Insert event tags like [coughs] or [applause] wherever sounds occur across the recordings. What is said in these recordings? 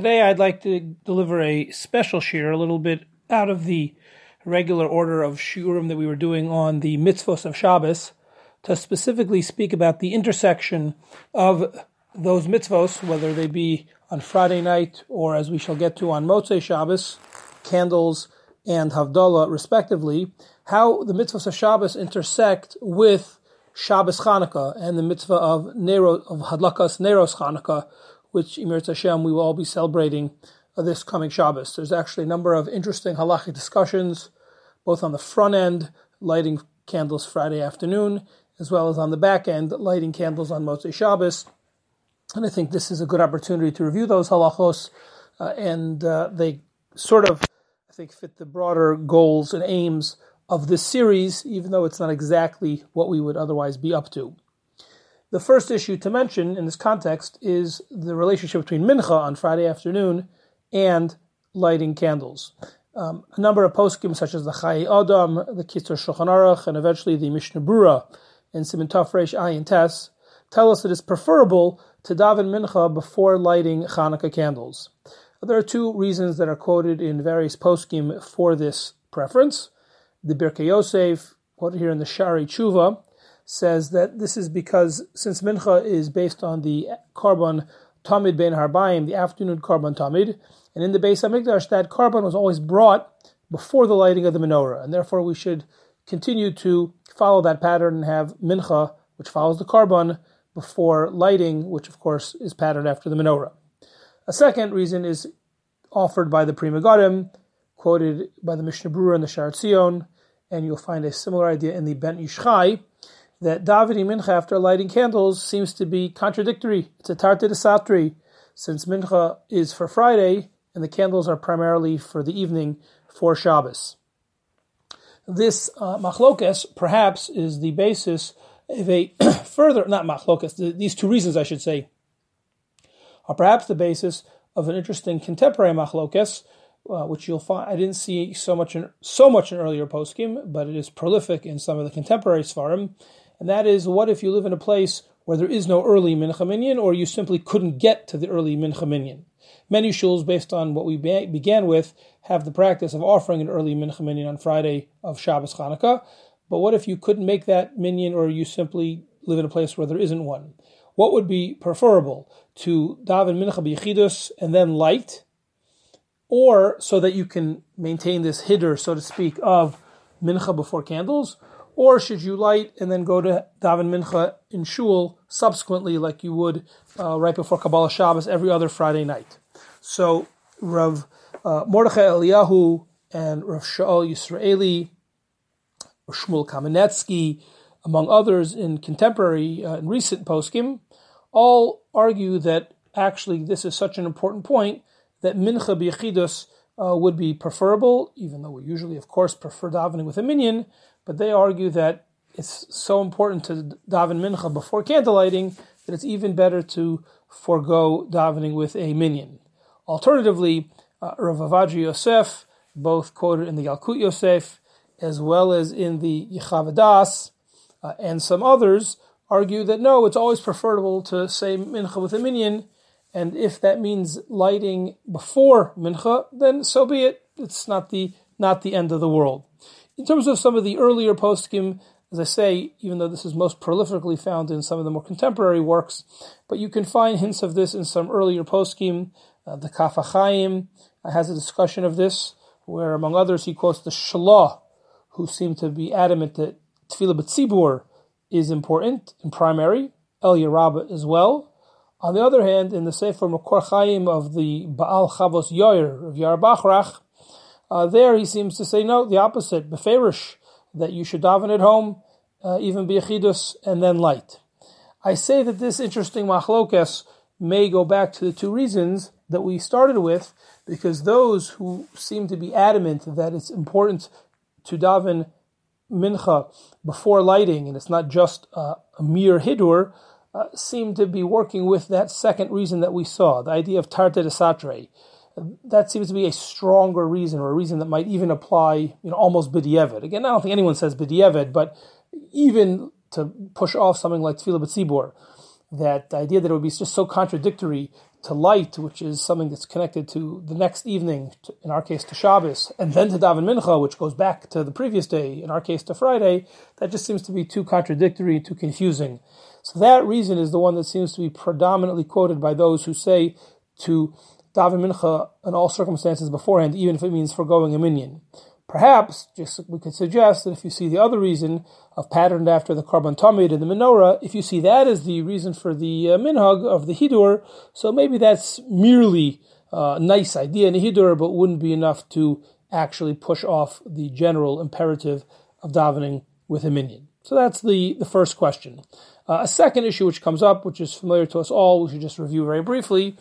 Today I'd like to deliver a special shir, a little bit out of the regular order of shiurim that we were doing on the mitzvos of Shabbos, to specifically speak about the intersection of those mitzvos, whether they be on Friday night or as we shall get to on Motzei Shabbos, candles and Havdalah respectively, how the mitzvahs of Shabbos intersect with Shabbos Chanukah and the mitzvah of Nero, of Hadlakas Neros Chanukah, which Emir Hashem we will all be celebrating uh, this coming Shabbos. There's actually a number of interesting halachic discussions, both on the front end, lighting candles Friday afternoon, as well as on the back end, lighting candles on Motzei Shabbos. And I think this is a good opportunity to review those halachos, uh, and uh, they sort of, I think, fit the broader goals and aims of this series, even though it's not exactly what we would otherwise be up to. The first issue to mention in this context is the relationship between mincha on Friday afternoon and lighting candles. Um, a number of poskim, such as the Chai Adam, the Kitzur Shulchan Aruch, and eventually the Mishnah Berurah in Simon Tafresh Ayin Tes, tell us that it is preferable to daven mincha before lighting Hanukkah candles. There are two reasons that are quoted in various poskim for this preference. The Birkei Yosef, quoted here in the Shaarei Teshuvah, says that this is because since mincha is based on the korban tamid ben harbaim, the afternoon korban tamid, and in the Beis Hamikdash that korban was always brought before the lighting of the menorah, and therefore we should continue to follow that pattern and have mincha, which follows the korban, before lighting, which of course is patterned after the menorah. A second reason is offered by the Pri Megadim, quoted by the Mishnah Berurah and the Shar Tzion, and you'll find a similar idea in the Ben Ish Chai, that davening mincha after lighting candles seems to be contradictory. It's a tarta de satri, since mincha is for Friday and the candles are primarily for the evening for Shabbos. This uh, machlokes perhaps is the basis of a [coughs] further, not machlokes, these two reasons I should say, are perhaps the basis of an interesting contemporary machlokes, uh, which you'll find I didn't see so much in so much in earlier poskim, but it is prolific in some of the contemporary svarim, and that is what if you live in a place where there is no early mincha minyan, or you simply couldn't get to the early mincha minyan. Many shuls, based on what we be- began with, have the practice of offering an early mincha minyan on Friday of Shabbos Chanukah. But what if you couldn't make that minyan, or you simply live in a place where there isn't one? What would be preferable to daven mincha b'yichidus and then light, or so that you can maintain this hiddur, so to speak, of mincha before candles, or should you light and then go to daven mincha in shul subsequently, like you would uh, right before Kabbalah Shabbos every other Friday night? So Rav uh, Mordechai Eliyahu and Rav Shaul Yisraeli, Shmuel Kamenetsky, among others in contemporary uh, and recent poskim, all argue that actually this is such an important point that mincha b'yechidus uh, would be preferable, even though we usually, of course, prefer davening with a minyan, but they argue that it's so important to daven mincha before candlelighting that it's even better to forego davening with a minyan. Alternatively, uh, Rav Ovadia Yosef, both quoted in the Yalkut Yosef as well as in the Yechaveh Daas, uh, and some others argue that no, it's always preferable to say mincha with a minyan, and if that means lighting before mincha, then so be it. It's not the not the end of the world. In terms of some of the earlier poskim, as I say, even though this is most prolifically found in some of the more contemporary works, but you can find hints of this in some earlier poskim. Uh, the Kaf HaChaim has a discussion of this, where among others he quotes the Shalah, who seem to be adamant that Tefillah B'tzibur is important and primary, Eliyah Rabbah as well. On the other hand, in the Sefer Makor Chaim of the Baal Chavos Yoyer of Yair Bacharach, uh, there he seems to say no, the opposite, beferish, that you should daven at home, uh, even biachidus, and then light. I say that this interesting machlokes may go back to the two reasons that we started with, because those who seem to be adamant that it's important to daven mincha before lighting, and it's not just uh, a mere hidur, uh, seem to be working with that second reason that we saw, the idea of tarte de satre, that seems to be a stronger reason, or a reason that might even apply, you know, almost b'di'evid. Again, I don't think anyone says b'di'evid, but even to push off something like tefillah b'tzibur, that the idea that it would be just so contradictory to light, which is something that's connected to the next evening, to, in our case to Shabbos, and then to daven mincha, which goes back to the previous day, in our case to Friday, that just seems to be too contradictory, too confusing. So that reason is the one that seems to be predominantly quoted by those who say to daven mincha in all circumstances beforehand, even if it means foregoing a minyan. Perhaps, just we could suggest that if you see the other reason of patterned after the korban tamid and the menorah, if you see that as the reason for the uh, minhag of the hidur, so maybe that's merely uh, a nice idea in the hidur, but wouldn't be enough to actually push off the general imperative of davening with a minyan. So that's the, the first question. Uh, a second issue which comes up, which is familiar to us all, we should just review very briefly,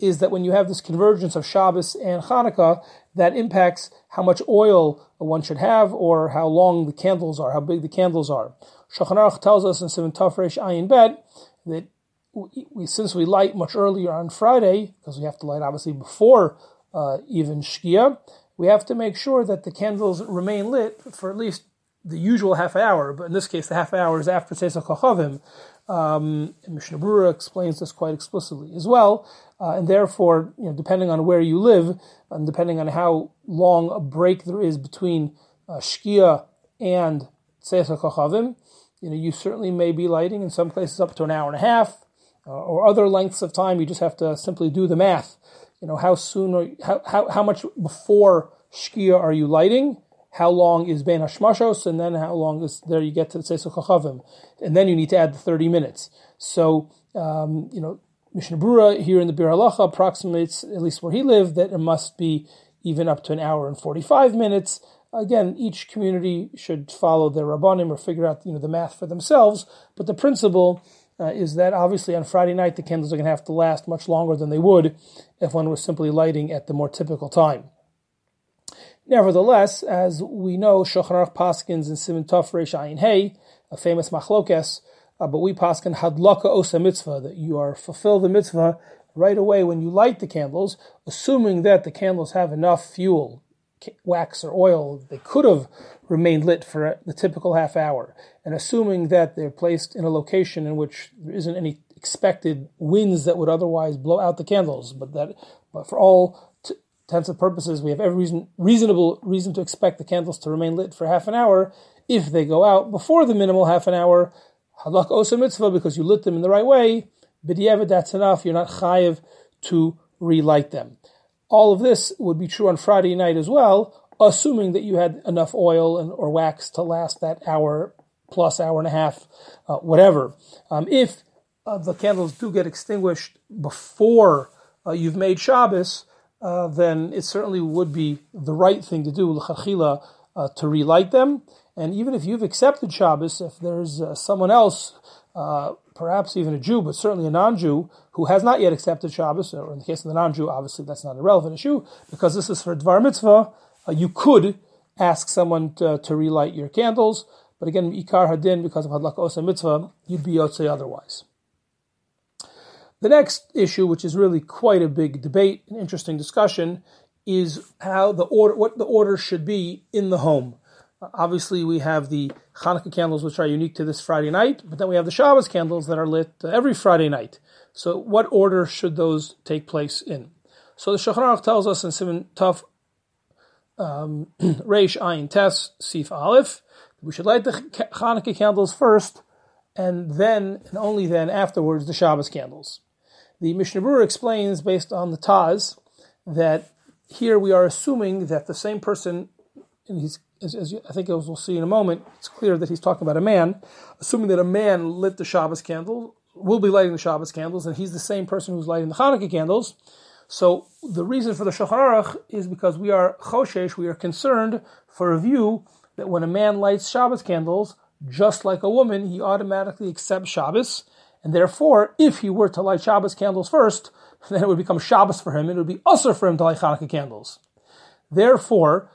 is that when you have this convergence of Shabbos and Hanukkah, that impacts how much oil one should have or how long the candles are, how big the candles are. Shulchan Aruch tells us in Simon Tafresh Ayin Bet that we, since we light much earlier on Friday, because we have to light obviously before uh, even Shkia, we have to make sure that the candles remain lit for at least the usual half hour, but in this case, the half hour is after Tzesach Kochavim. Um, Mishnah explains this quite explicitly as well, uh, and therefore, you know, depending on where you live, and depending on how long a break there is between uh, Shkia and Tzesach Kochavim, you know, you certainly may be lighting in some places up to an hour and a half, uh, or other lengths of time. You just have to simply do the math. You know, how soon how, how, how much before Shkia are you lighting? How long is Ben Hashmashos, and then how long is there you get to the Tzesach Chachavim, and then you need to add the 30 minutes. So, um, you know, Mishnah Berurah here in the Biur Halacha approximates, at least where he lived, that it must be even up to an hour and 45 minutes. Again, each community should follow their Rabbanim or figure out, you know, the math for themselves, but the principle uh, is that obviously on Friday night the candles are going to have to last much longer than they would if one was simply lighting at the more typical time. Nevertheless, as we know, Shulchan Aruch Paskins in Simon Tov Reish Ayin Hey, a famous machlokes, uh, but we paskin hadlaka osa mitzvah that you are fulfill the mitzvah right away when you light the candles, assuming that the candles have enough fuel, wax or oil, they could have remained lit for the typical half hour, and assuming that they're placed in a location in which there isn't any expected winds that would otherwise blow out the candles, but that but for all intents and purposes, we have every reason, reasonable reason to expect the candles to remain lit for half an hour. If they go out before the minimal half an hour, halak osa mitzvah, because you lit them in the right way, b'diavad, that's enough. You're not chayiv to relight them. All of this would be true on Friday night as well, assuming that you had enough oil and, or wax to last that hour plus hour and a half, uh, whatever. Um, if uh, the candles do get extinguished before uh, you've made Shabbos, uh, then it certainly would be the right thing to do, uh, to relight them. And even if you've accepted Shabbos, if there's uh, someone else, uh, perhaps even a Jew, but certainly a non-Jew, who has not yet accepted Shabbos, or in the case of the non-Jew, obviously that's not a relevant issue, because this is for Dvar Mitzvah, uh, you could ask someone to, to, relight your candles, but again, Ikar Hadin, because of Hadlak Osa Mitzvah, you'd be Yotzei otherwise. The next issue, which is really quite a big debate and interesting discussion, is how the order, what the order should be in the home. Uh, obviously, we have the Hanukkah candles, which are unique to this Friday night, but then we have the Shabbos candles that are lit uh, every Friday night. So, what order should those take place in? So, the Shulchan tells us in Simon Tuf um, [clears throat] Reish Ayin Tes Sif Aleph, we should light the Hanukkah candles first, and then, and only then, afterwards, the Shabbos candles. The Mishnah Berurah explains, based on the Taz, that here we are assuming that the same person, as, as I think as we'll see in a moment, it's clear that he's talking about a man, assuming that a man lit the Shabbos candle, will be lighting the Shabbos candles, and he's the same person who's lighting the Hanukkah candles. So the reason for the Shulchan is because we are choshesh, we are concerned for a view that when a man lights Shabbos candles, just like a woman, he automatically accepts Shabbos, and therefore, if he were to light Shabbos candles first, [laughs] then it would become Shabbos for him. and It would be usher for him to light Hanukkah candles. Therefore,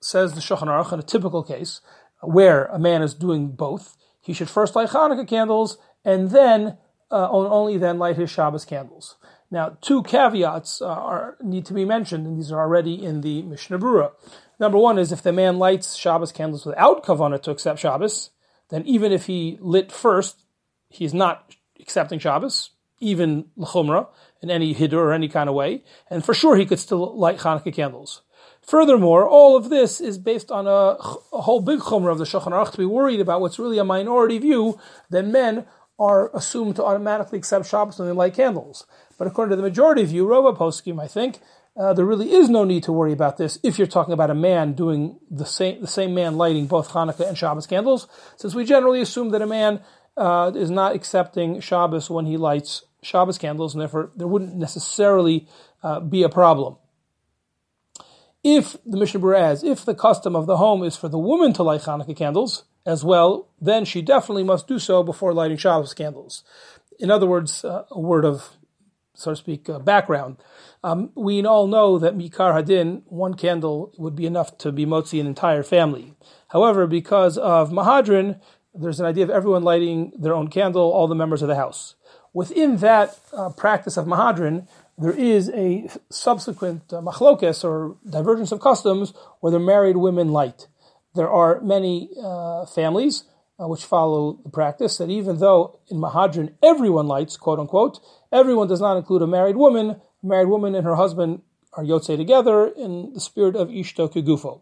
says the Shulchan Aruch, in a typical case where a man is doing both, he should first light Hanukkah candles and then uh, only then light his Shabbos candles. Now, two caveats uh, are, need to be mentioned, and these are already in the Mishnah Berurah. Number one is if the man lights Shabbos candles without kavanah to accept Shabbos, then even if he lit first, he's not accepting Shabbos. even l'chumra in any hiddur or any kind of way, and for sure he could still light Hanukkah candles. Furthermore, all of this is based on a, a whole big chumrah of the Shulchan Aruch to be worried about what's really a minority view that men are assumed to automatically accept Shabbos when they light candles. But according to the majority view, Rova Poskim, I think, uh, there really is no need to worry about this if you're talking about a man doing the same, the same man lighting both Hanukkah and Shabbos candles, since we generally assume that a man uh, is not accepting Shabbos when he lights Shabbos candles, and therefore there wouldn't necessarily uh, be a problem. If the Mishnah Berurah if the custom of the home is for the woman to light Hanukkah candles as well, then she definitely must do so before lighting Shabbos candles. In other words, uh, a word of, so to speak, uh, background. Um, we all know that Mikar Hadin, one candle would be enough to be motzi an entire family. However, because of Mahadrin, there's an idea of everyone lighting their own candle, all the members of the house. Within that uh, practice of Mahadrin, there is a subsequent uh, machlokes or divergence of customs where the married women light. There are many uh, families uh, which follow the practice that even though in Mahadrin everyone lights, quote unquote, everyone does not include a married woman. A married woman and her husband are yotze together in the spirit of Ishto Kugufo.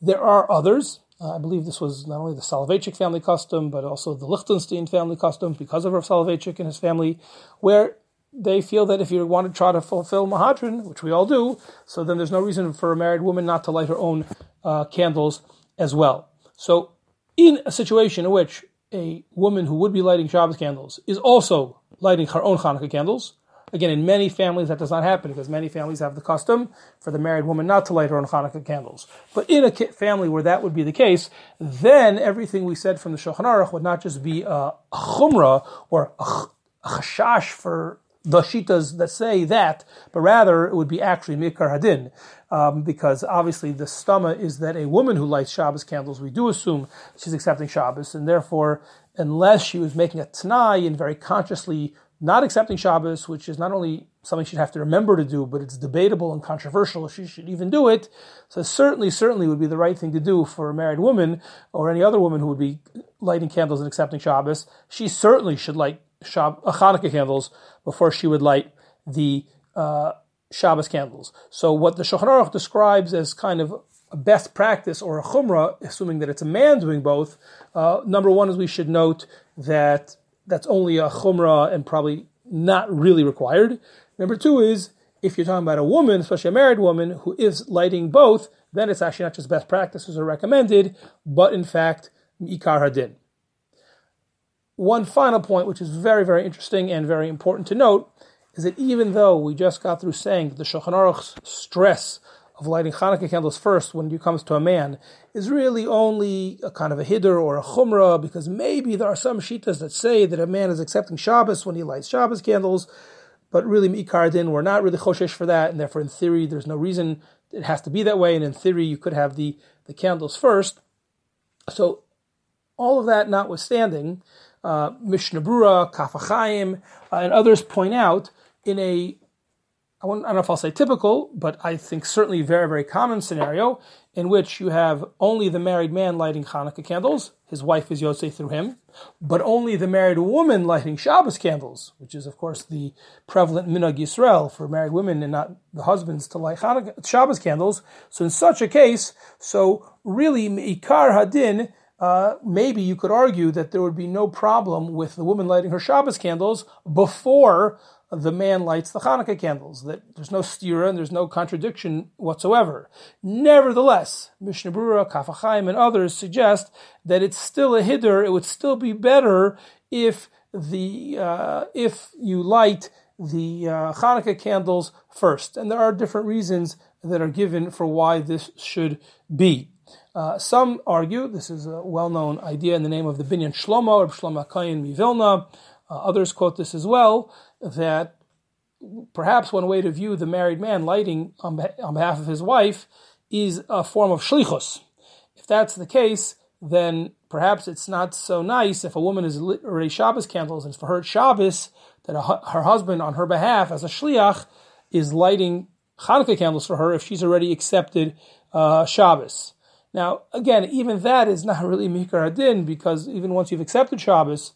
There are others, uh, I believe this was not only the Soloveitchik family custom, but also the Lichtenstein family custom because of Rav Soloveitchik and his family, where they feel that if you want to try to fulfill Mahadrin, which we all do, so then there's no reason for a married woman not to light her own uh, candles as well. So, in a situation in which a woman who would be lighting Shabbos candles is also lighting her own Hanukkah candles, again, in many families that does not happen because many families have the custom for the married woman not to light her own Hanukkah candles. But in a family where that would be the case, then everything we said from the Shulchan Aruch would not just be a chumrah or a chashash for the shitas that say that, but rather it would be actually mikar hadin, um, because obviously the stama is that a woman who lights Shabbos candles, we do assume she's accepting Shabbos, and therefore, unless she was making a tanai and very consciously not accepting Shabbos, which is not only something she'd have to remember to do, but it's debatable and controversial if she should even do it. So certainly, certainly would be the right thing to do for a married woman or any other woman who would be lighting candles and accepting Shabbos. She certainly should light Shab- uh, Hanukkah candles before she would light the uh, Shabbos candles. So what the Shulchan Aruch describes as kind of a best practice or a chumrah, assuming that it's a man doing both, uh, number one is we should note that that's only a chumrah and probably not really required. Number two is if you're talking about a woman, especially a married woman, who is lighting both, then it's actually not just best practices are recommended, but in fact, ikar hadin. One final point, which is very, very interesting and very important to note, is that even though we just got through saying the Shulchan Aruch's stress of lighting Hanukkah candles first when it comes to a man is really only a kind of a hiddur or a chumrah, because maybe there are some shitas that say that a man is accepting Shabbos when he lights Shabbos candles, but really Mikardin, we're not really choshesh for that, and therefore in theory there's no reason it has to be that way, and in theory you could have the, the candles first. So all of that notwithstanding, uh, Mishnah Berurah, Kaf HaChaim uh, and others point out in a I don't know if I'll say typical, but I think certainly very, very common scenario in which you have only the married man lighting Hanukkah candles, his wife is yotze through him, but only the married woman lighting Shabbos candles, which is of course the prevalent minhag Yisrael for married women and not the husbands to light Hanukkah, Shabbos candles. So in such a case, so really Ikar Hadin uh, maybe you could argue that there would be no problem with the woman lighting her Shabbos candles before the man lights the Hanukkah candles. That there's no stira and there's no contradiction whatsoever. Nevertheless, Mishnah Berurah, Kaf HaChaim, and others suggest that it's still a hiddur. It would still be better if the uh, if you light the uh, Hanukkah candles first, and there are different reasons that are given for why this should be. Uh, some argue, this is a well-known idea in the name of the Binyan Shlomo, or Shlomo Kayin Mivilna. Uh, others quote this as well, that perhaps one way to view the married man lighting on, behalf of his wife is a form of shlichus. If that's the case, then perhaps it's not so nice if a woman is lit already Shabbos candles and for her Shabbos that a, her husband on her behalf as a shliach is lighting Hanukkah candles for her if she's already accepted uh, Shabbos. Now, again, even that is not really Mikar Adin because even once you've accepted Shabbos,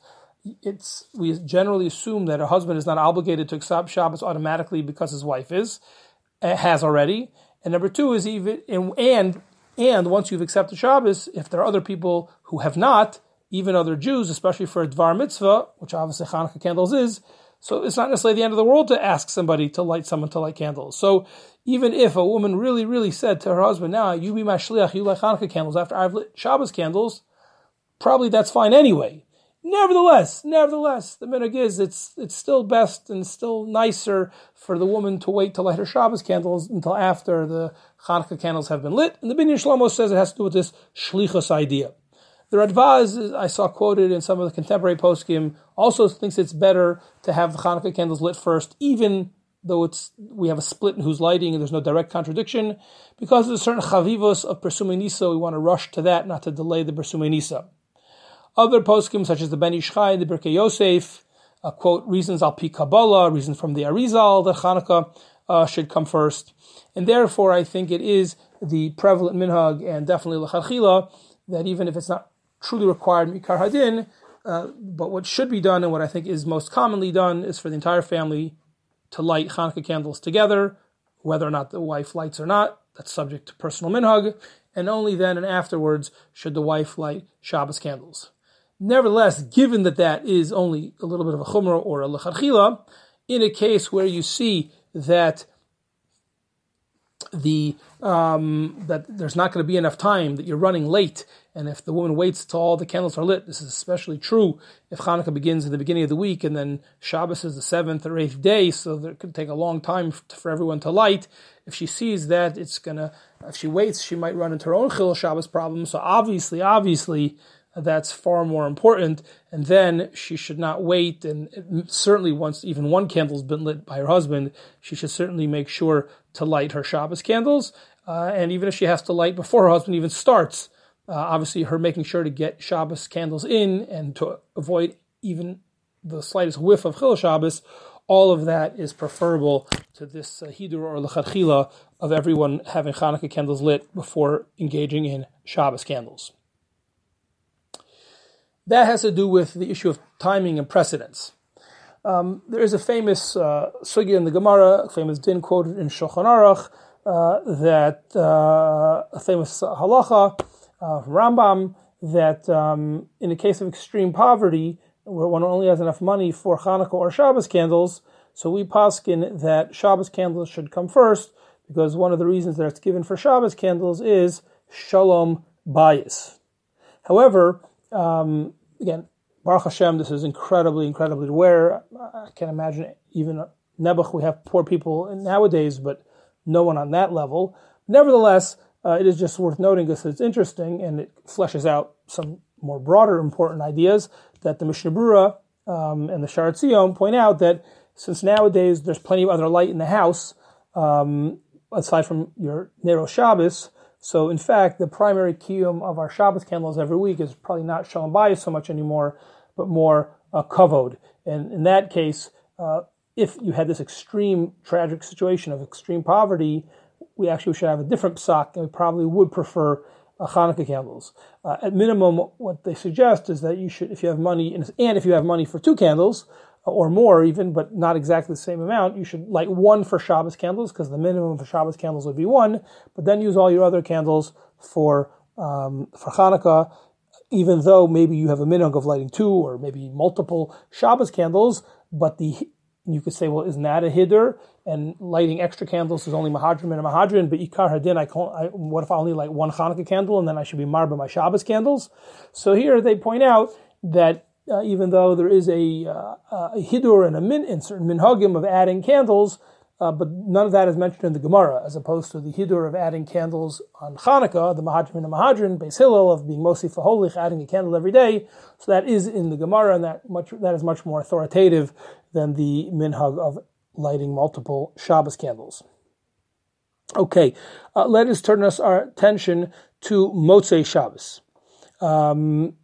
it's we generally assume that a husband is not obligated to accept Shabbos automatically because his wife is uh, has already. And number two is even and and once you've accepted Shabbos, if there are other people who have not, even other Jews, especially for a Dvar Mitzvah, which obviously Hanukkah candles is, so it's not necessarily the end of the world to ask somebody to light someone to light candles. So even if a woman really, really said to her husband, now you be my shliach, you light Hanukkah candles after I've lit Shabbos candles, probably that's fine anyway. Nevertheless, nevertheless, the minhag is it's it's still best and still nicer for the woman to wait to light her Shabbos candles until after the Hanukkah candles have been lit. And the Binyan Shlomo says it has to do with this shlichus idea. The Radvaz, I saw quoted in some of the contemporary poskim, also thinks it's better to have the Hanukkah candles lit first, even though it's we have a split in who's lighting and there's no direct contradiction, because there's a certain chavivos of Persumei Nisa, we want to rush to that, not to delay the Persumei Nisa. Other poskim, such as the Ben Ish Chai and the Birkei Yosef, uh, quote reasons al pi Kabbalah, reasons from the Arizal that Hanukkah uh, should come first, and therefore I think it is the prevalent minhag and definitely lechachila that even if it's not truly required mikar hadin, uh, but what should be done and what I think is most commonly done is for the entire family to light Hanukkah candles together, whether or not the wife lights or not. That's subject to personal minhag, and only then and afterwards should the wife light Shabbos candles. Nevertheless, given that that is only a little bit of a chumrah or a lecharchila, in a case where you see that the um, that there's not going to be enough time that you're running late, and if the woman waits till all the candles are lit, this is especially true if Hanukkah begins in the beginning of the week and then Shabbos is the seventh or eighth day, so it could take a long time for everyone to light. If she sees that it's gonna, if she waits, she might run into her own Chil Shabbos problem. So obviously, obviously, that's far more important. And then she should not wait. And certainly, once even one candle's been lit by her husband, she should certainly make sure to light her Shabbos candles. Uh, and even if she has to light before her husband even starts, uh, obviously her making sure to get Shabbos candles in and to avoid even the slightest whiff of Chil Shabbos, all of that is preferable to this uh, hidur or lechatchila of everyone having Hanukkah candles lit before engaging in Shabbos candles. That has to do with the issue of timing and precedence. Um, there is a famous uh, sugya in the Gemara, a famous din quoted in Shulchan Aruch, uh, that uh, a famous halacha uh, Rambam that um, in the case of extreme poverty, where one only has enough money for Hanukkah or Shabbos candles, so we paskin that Shabbos candles should come first because one of the reasons that it's given for Shabbos candles is shalom bayis. However, um, again, Baruch Hashem, this is incredibly, incredibly rare. I can't imagine even Nebuch. We have poor people nowadays, but no one on that level. Nevertheless, uh, it is just worth noting because it's interesting and it fleshes out some more broader important ideas that the Mishnah Berurah um, and the Shaar HaTziyun point out that since nowadays there's plenty of other light in the house, um, aside from your narrow Shabbos, so in fact, the primary kiyum of our Shabbos candles every week is probably not Shalom Bayis so much anymore, but more uh, kavod. And in that case, uh, if you had this extreme tragic situation of extreme poverty, we actually should have a different psak, and we probably would prefer uh, Hanukkah candles. Uh, at minimum, what they suggest is that you should, if you have money, and if you have money for two candles, or more even, but not exactly the same amount, you should light one for Shabbos candles, because the minimum for Shabbos candles would be one, but then use all your other candles for, um, for Hanukkah, even though maybe you have a minimum of lighting two or maybe multiple Shabbos candles, but the you could say, well, isn't that a hider? And lighting extra candles is only mahadrim and a mahadrim, but ikar hadin, I, I what if I only light one Hanukkah candle and then I should be marba my Shabbos candles? So here they point out that uh, even though there is a, uh, a hidur and a min in certain minhagim of adding candles, uh, but none of that is mentioned in the Gemara, as opposed to the hidur of adding candles on Hanukkah, the mahadrim and the mahadrin, Beis Hillel of being mosif v'holech, adding a candle every day. So that is in the Gemara, and that much that is much more authoritative than the minhag of lighting multiple Shabbos candles. Okay, uh, let us turn us our attention to Motzei Shabbos. Um,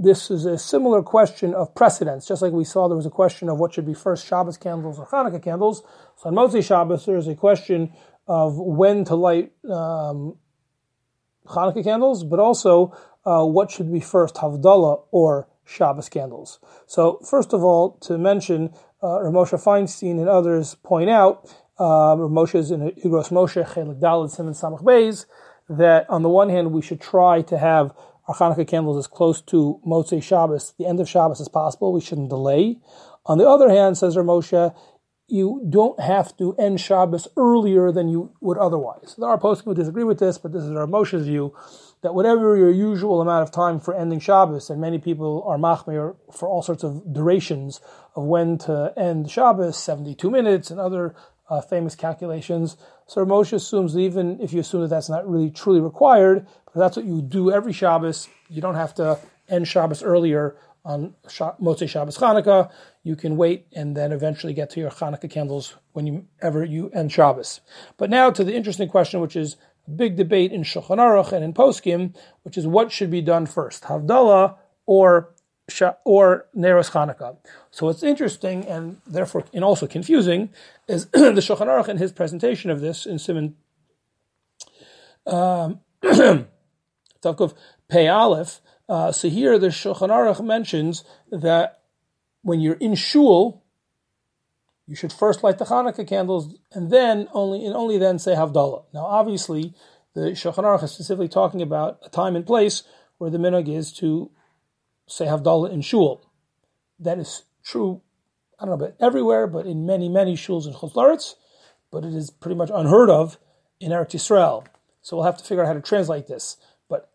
this is a similar question of precedence, just like we saw there was a question of what should be first, Shabbos candles or Hanukkah candles. So on Motzei Shabbos, there is a question of when to light um, Hanukkah candles, but also uh, what should be first, Havdalah or Shabbos candles. So, first of all, to mention, uh, Ramosha Feinstein and others point out, uh, in Igros Moshe, Chelik Dalit, Simon Samach Beis, that on the one hand, we should try to have our Hanukkah candles as close to Motzei Shabbos, the end of Shabbos, as possible. We shouldn't delay. On the other hand, says Ramosha, you don't have to end Shabbos earlier than you would otherwise. There are posts who disagree with this, but this is Ramosha's view that whatever your usual amount of time for ending Shabbos, and many people are machmir for all sorts of durations of when to end Shabbos, 72 minutes and other uh, famous calculations. So Moshe assumes that even if you assume that that's not really truly required, because that's what you do every Shabbos, you don't have to end Shabbos earlier on Motzei Shabbos Chanukah. You can wait and then eventually get to your Chanukah candles whenever you end Shabbos. But now to the interesting question, which is a big debate in Shulchan Aruch and in Poskim, which is what should be done first, Havdalah or or Neros Chanukah. So what's interesting and therefore and also confusing is [clears throat] the Shulchan Aruch in his presentation of this in Simon um, [clears throat] Tavkov Pei Aleph. Uh, so here the Shulchan Aruch mentions that when you're in shul, you should first light the Hanukkah candles and then only and only then say Havdalah. Now, obviously, the Shulchan Aruch is specifically talking about a time and place where the minhag is to say Havdalah in shul. That is true. I don't know about everywhere, but in many many shuls in Chutz but it is pretty much unheard of in Eretz Yisrael. So we'll have to figure out how to translate this. But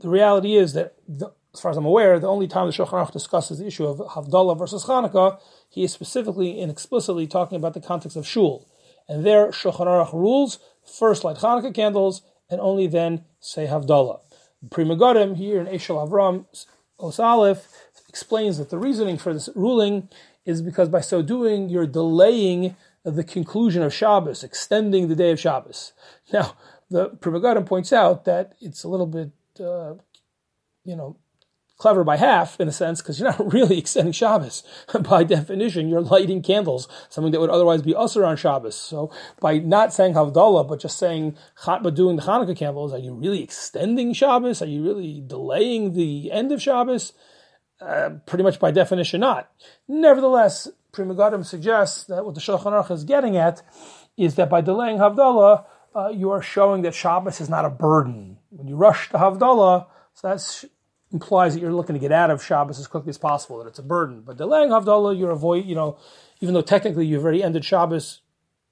the reality is that the, as far as I'm aware, the only time the Shulchan Aruch discusses the issue of Havdalah versus Hanukkah, he is specifically and explicitly talking about the context of Shul. And there, Shulchan Aruch rules, first light Hanukkah candles, and only then say Havdalah. Pri Megadim here in Eshel Avram, Os Aleph, explains that the reasoning for this ruling is because by so doing, you're delaying the conclusion of Shabbos, extending the day of Shabbos. Now, the Pri Megadim points out that it's a little bit, uh, you know, clever by half in a sense because you're not [laughs] really extending Shabbos. [laughs] by definition, you're lighting candles, something that would otherwise be usher on Shabbos. So by not saying Havdalah, but just saying but doing the Hanukkah candles, are you really extending Shabbos? Are you really delaying the end of Shabbos? Uh, pretty much by definition, not. Nevertheless, Pri Megadim suggests that what the Shulchan Aruch is getting at is that by delaying Havdalah, uh, you are showing that Shabbos is not a burden. When you rush to Havdalah, so that's implies that you're looking to get out of Shabbos as quickly as possible, that it's a burden. But delaying Havdalah, you're avoid, you know, even though technically you've already ended Shabbos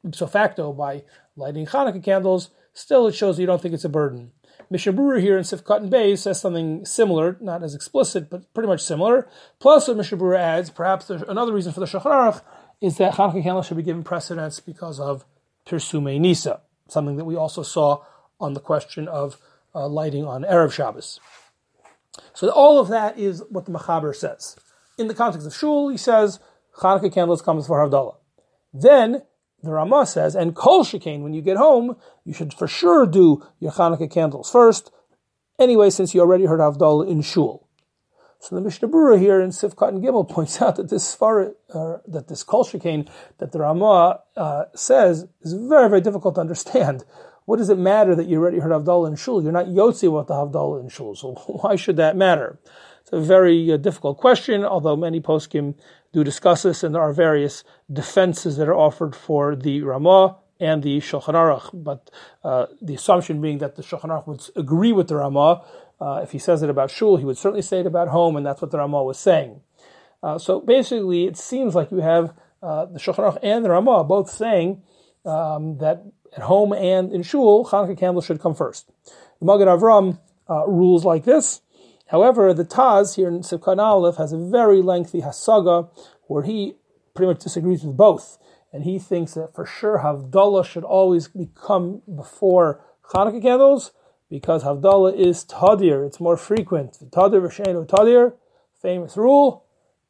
ipso facto by lighting Hanukkah candles, still it shows that you don't think it's a burden. Mishnah Berurah here in Sif Katan Beis says something similar, not as explicit, but pretty much similar. Plus, what Mishnah Berurah adds, perhaps another reason for the Shulchan Aruch, is that Hanukkah candles should be given precedence because of Pirsume Nisa, something that we also saw on the question of uh, lighting on Erev Shabbos. So all of that is what the Machaber says. In the context of Shul, he says, Hanukkah candles comes for Havdalah. Then the Ramah says, and Kol Shekain, when you get home, you should for sure do your Hanukkah candles first. Anyway, since you already heard Havdalah in Shul. So the Mishnah Berurah here in Sif Katan Gimel [laughs] points out that this far, uh, that this Kol Shekain that the Ramah uh, says is very, very difficult to understand. What does it matter that you already heard Havdalah in Shul? You're not Yotzi with the Havdalah in Shul, so [laughs] why should that matter? It's a very uh, difficult question, although many poskim do discuss this, and there are various defenses that are offered for the Ramah and the Shulchan Aruch. But uh, the assumption being that the Shulchan Aruch would agree with the Ramah. Uh, if he says it about Shul, he would certainly say it about home, and that's what the Ramah was saying. Uh, so basically, it seems like you have uh, the Shulchan Aruch and the Ramah both saying um, that at home and in shul, Hanukkah candles should come first. The Magen Avram uh, rules like this. However, the Taz here in Sifkat Aleph has a very lengthy hasaga where he pretty much disagrees with both, and he thinks that for sure Havdalah should always become before Hanukkah candles because Havdalah is Tadir, it's more frequent. Tadir v'sheinu Tadir, famous rule,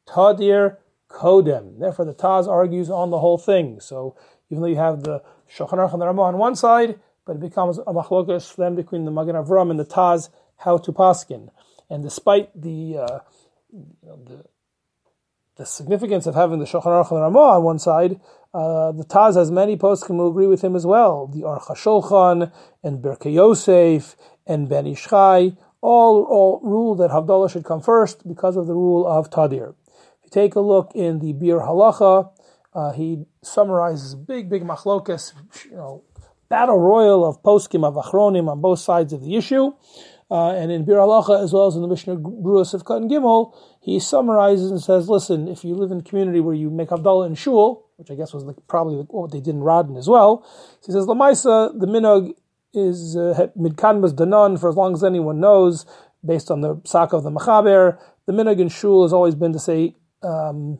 Tadir Kodem. Therefore, the Taz argues on the whole thing. So, even though you have the Shulchan Aruch and the Ramah on one side, but it becomes a machlokas then between the Magen Avram and the Taz how to paskin. And despite the, uh, the the significance of having the Shulchan Aruch and the Ramah on one side, uh, the Taz has many poskim who agree with him as well. The Aruch HaShulchan and Birkei Yosef and Ben Ish Chai all, all rule that Havdalah should come first because of the rule of Tadir. If you take a look in the Biur Halacha, uh, he summarizes a big, big machlokas, you know, battle royal of poskim of achronim on both sides of the issue. Uh, and in Biur Halacha, as well as in the Mishnah Berurah of Katan Gimel, he summarizes and says, listen, if you live in a community where you make Havdalah and shul, which I guess was probably what they did in Radin as well, he says, Lamaisa, the minog is uh, midkan uh, danan for as long as anyone knows, based on the psak of the Machaber. The minog in shul has always been to say, um,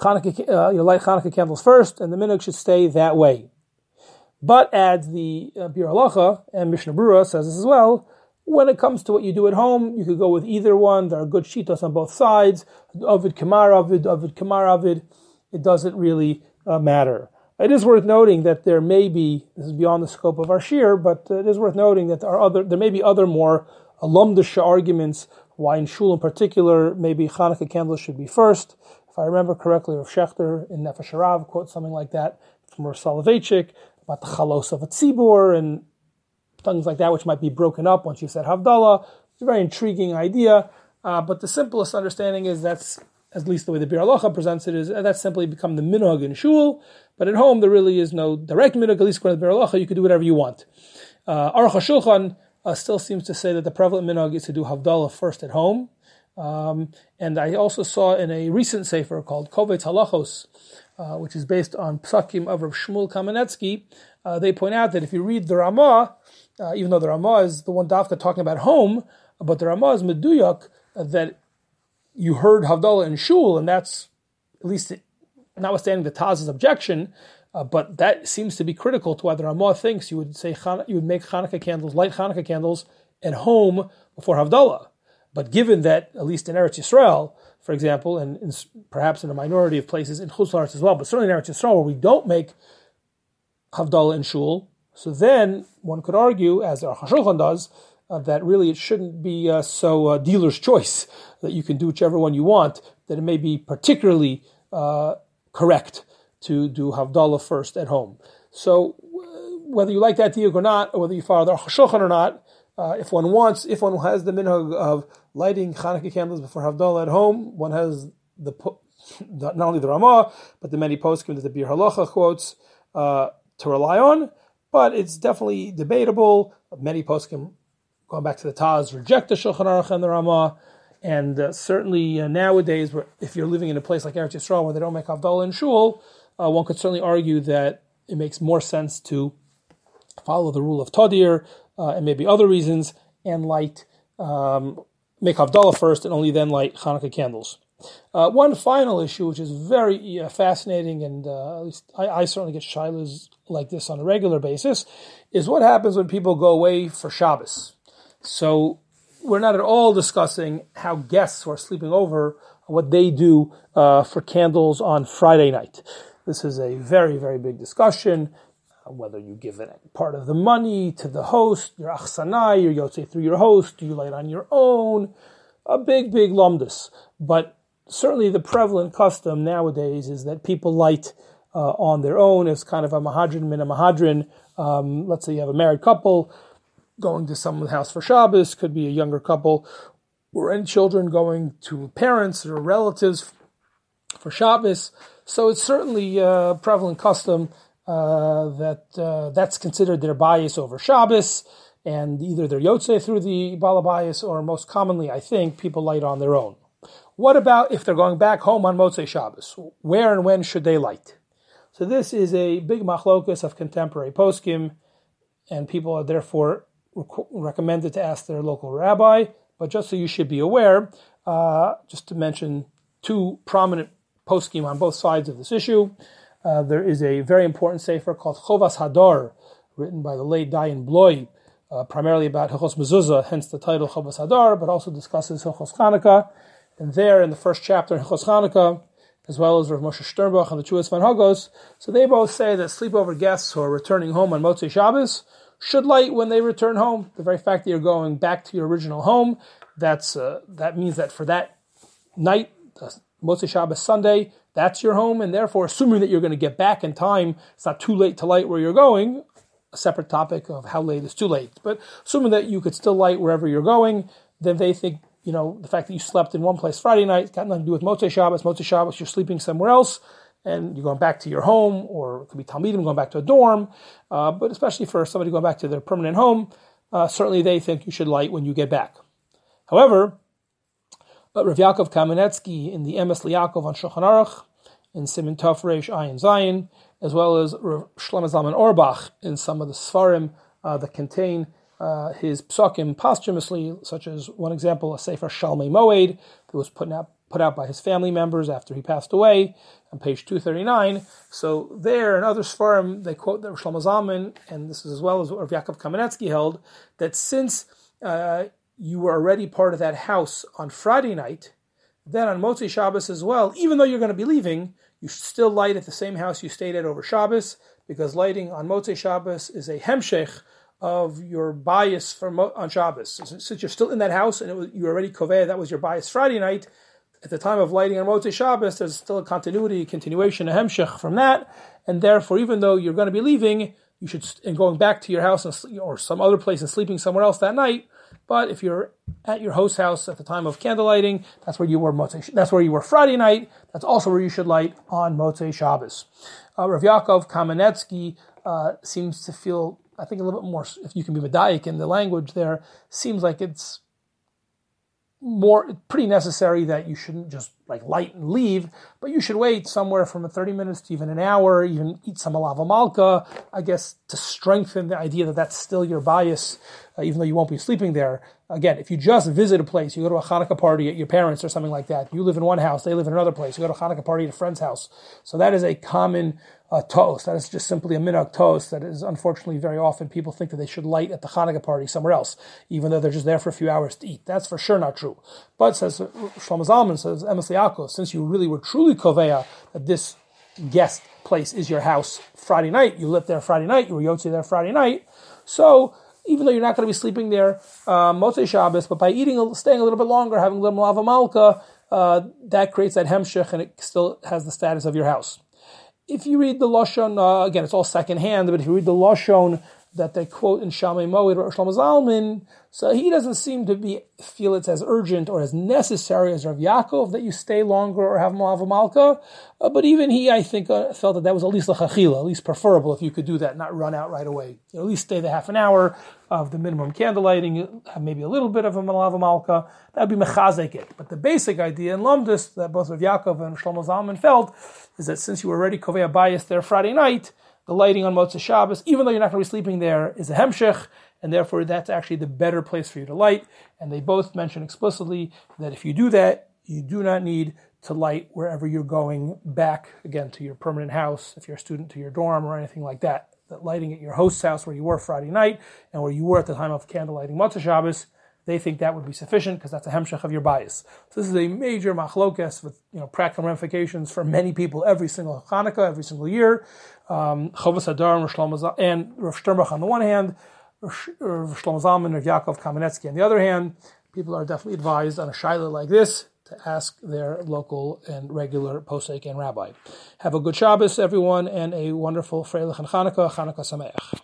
Chanukah, uh, you light Hanukkah candles first, and the minhag should stay that way. But adds the uh, Biur Halacha, and Mishnah Berurah says this as well, when it comes to what you do at home, you could go with either one. There are good shitas on both sides. Ovid Kamar Ovid, Ovid Kamar Ovid. It doesn't really uh, matter. It is worth noting that there may be, this is beyond the scope of our shir, but uh, it is worth noting that there are other, there may be other more alumdisha arguments why in shul in particular, maybe Hanukkah candles should be first. If I remember correctly, Rav Schachter in Nefesh Harav quotes something like that from Rav Soloveitchik about the chalos of a tzibur and things like that, which might be broken up once you said Havdalah. It's a very intriguing idea, uh, but the simplest understanding is that's at least the way the Biur Halacha presents it is that's simply become the minhag in shul. But at home, there really is no direct minhag. At least according to the Biur Halacha, you could do whatever you want. Uh, Aruch HaShulchan uh, still seems to say that the prevalent minhag is to do Havdalah first at home. Um, and I also saw in a recent sefer called Kovetz Halachos, uh, which is based on Psakim of Rav Shmuel Kamenetsky, uh, they point out that if you read the Ramah, uh, even though the Ramah is the one dafka talking about home, but the Ramah is Meduyak, uh, that you heard Havdalah in Shul, and that's at least notwithstanding the Taz's objection, uh, but that seems to be critical to why the Ramah thinks you would say you would make Hanukkah candles, light Hanukkah candles, at home before Havdalah. But given that, at least in Eretz Yisrael, for example, and, and perhaps in a minority of places in Chutz as well, but certainly in Eretz Yisrael, where we don't make Havdalah in Shul, so then one could argue, as Aruch HaShulchan does, uh, that really it shouldn't be uh, so uh, dealer's choice [laughs] that you can do whichever one you want. That it may be particularly uh, correct to do Havdalah first at home. So whether you like that diuk or not, or whether you follow the Hashulchan or not, uh, if one wants, if one has the minhag of lighting Hanukkah candles before Havdalah at home, one has the, [laughs] not only the Ramah, but the many poskim that the Biur Halacha quotes uh, to rely on. But it's definitely debatable. Many poskim, going back to the Taz, reject the Shulchan Aruch and the Ramah. And uh, certainly uh, nowadays, if you're living in a place like Eretz Yisrael where they don't make Havdalah in Shul, uh, one could certainly argue that it makes more sense to follow the rule of Tadir, uh, and maybe other reasons, and light, um, make Havdalah first and only then light Hanukkah candles. Uh, one final issue, which is very uh, fascinating, and uh, at least I, I, certainly get shilas like this on a regular basis, is what happens when people go away for Shabbos. So we're not at all discussing how guests who are sleeping over what they do uh, for candles on Friday night. This is a very, very big discussion whether you give it part of the money to the host, your achsanai, your yotze through your host, do you light on your own? A big, big lumdus. But certainly the prevalent custom nowadays is that people light uh, on their own as kind of a mahadrin min a mahadrin. Um, let's say you have a married couple going to someone's house for Shabbos, could be a younger couple, or any children going to parents or relatives for Shabbos. So it's certainly a prevalent custom uh, that uh, that's considered their bias over Shabbos, and either they're through the balabayas, or most commonly, I think, people light on their own. What about if they're going back home on Motzei Shabbos? Where and when should they light? So this is a big machlokus of contemporary poskim, and people are therefore rec- recommended to ask their local rabbi. But just so you should be aware, uh, just to mention two prominent poskim on both sides of this issue. Uh, there is a very important sefer called Chovas Hadar, written by the late Dayan Blau, uh, primarily about Hilchos Mezuzah, hence the title Chovas Hadar, but also discusses Hilchos Chanukah. And there, in the first chapter, Hilchos Chanukah, as well as Rav Moshe Sternbuch and the Teshuvos V'Hanhagos, so they both say that sleepover guests who are returning home on Motzei Shabbos should light when they return home. The very fact that you're going back to your original home, that's uh, that means that for that night, Motzei Shabbos Sunday, that's your home, and therefore, assuming that you're going to get back in time, it's not too late to light where you're going, a separate topic of how late is too late. But assuming that you could still light wherever you're going, then they think you know the fact that you slept in one place Friday night got nothing to do with Motzei Shabbos. Motzei Shabbos, you're sleeping somewhere else and you're going back to your home, or it could be Talmidim going back to a dorm. Uh, but especially for somebody going back to their permanent home, uh, certainly they think you should light when you get back. However, uh, Rav Yaakov Kamenetsky in the Emes L'Yaakov on Shulchan Aruch, in Simon Tov Reish Ayin Zayin, as well as Rav Shlomo Zalman Auerbach in some of the Sfarim uh, that contain uh, his psakim posthumously, such as one example, a Sefer Shalmei Moed that was put out, put out by his family members after he passed away, on page 239. So there and other Sfarim, they quote the Shlomo Zalman, and this is as well as what Rav Yaakov Kamenetsky held, that since uh, you were already part of that house on Friday night, then on Motzei Shabbos as well, even though you're going to be leaving, you still light at the same house you stayed at over Shabbos, because lighting on Motzei Shabbos is a hemshech of your bayis for on Shabbos. Since you're still in that house and was, you already koveh, that was your bayis Friday night. At the time of lighting on Motzei Shabbos, there's still a continuity, continuation, a hemshech from that, and therefore, even though you're going to be leaving, you should and going back to your house and, or some other place and sleeping somewhere else that night. But if you're at your host house at the time of candle lighting, that's where you were Motzei, that's where you were Friday night. That's also where you should light on Motzei Shabbos. Uh, Rav Yaakov Kamenetsky uh, seems to feel I think a little bit more, if you can be medayek in the language there, seems like it's more pretty necessary that you shouldn't just like light and leave, but you should wait somewhere from 30 minutes to even an hour, even eat some melava malka, I guess, to strengthen the idea that that's still your bayis, uh, even though you won't be sleeping there. Again, if you just visit a place, you go to a Hanukkah party at your parents or something like that, you live in one house, they live in another place, you go to a Hanukkah party at a friend's house. So that is a common uh, toast. That is just simply a minhag toast. That is unfortunately very often people think that they should light at the Hanukkah party somewhere else, even though they're just there for a few hours to eat. That's for sure not true. But says Shlomo Zalman says Emes since you really were truly koveya that this guest place is your house Friday night, you lived there Friday night, you were yotzi there Friday night, so even though you're not going to be sleeping there uh, Motzei Shabbos, but by eating, staying a little bit longer, having a little lava malka, uh, that creates that hemshech and it still has the status of your house. If you read the Lashon, uh, again, it's all secondhand, but if you read the Lashon that they quote in Shalmei Moed or Shlomo Zalman, so he doesn't seem to be feel it's as urgent or as necessary as Rav Yaakov that you stay longer or have Melava Malka. Uh, but even he, I think, uh, felt that that was at least lechatchila, at least preferable if you could do that, not run out right away. You know, at least stay the half an hour of the minimum candle lighting, have maybe a little bit of a Melava Malka. That would be mechazek. But the basic idea in Lumdus that both Rav Yaakov and Shlomo Zalman felt is that since you were already kovei bayis there Friday night, the lighting on Motzei Shabbos, even though you're not going to be sleeping there, is a hemshech, and therefore that's actually the better place for you to light. And they both mention explicitly that if you do that, you do not need to light wherever you're going back again to your permanent house, if you're a student to your dorm or anything like that. That lighting at your host's house where you were Friday night and where you were at the time of candle lighting Motzei Shabbos they think that would be sufficient because that's a hemshech of your bayis. So this is a major machlokes with you know practical ramifications for many people every single Hanukkah, every single year. Um, Chovas Hadar and Rav Sternbuch on the one hand, Rav Shlomo Zalman, Rav Yaakov Kamenetsky on the other hand. People are definitely advised on a shaila like this to ask their local and regular posek and rabbi. Have a good Shabbos, everyone, and a wonderful Freilichen Hanukkah. Hanukkah Sameach.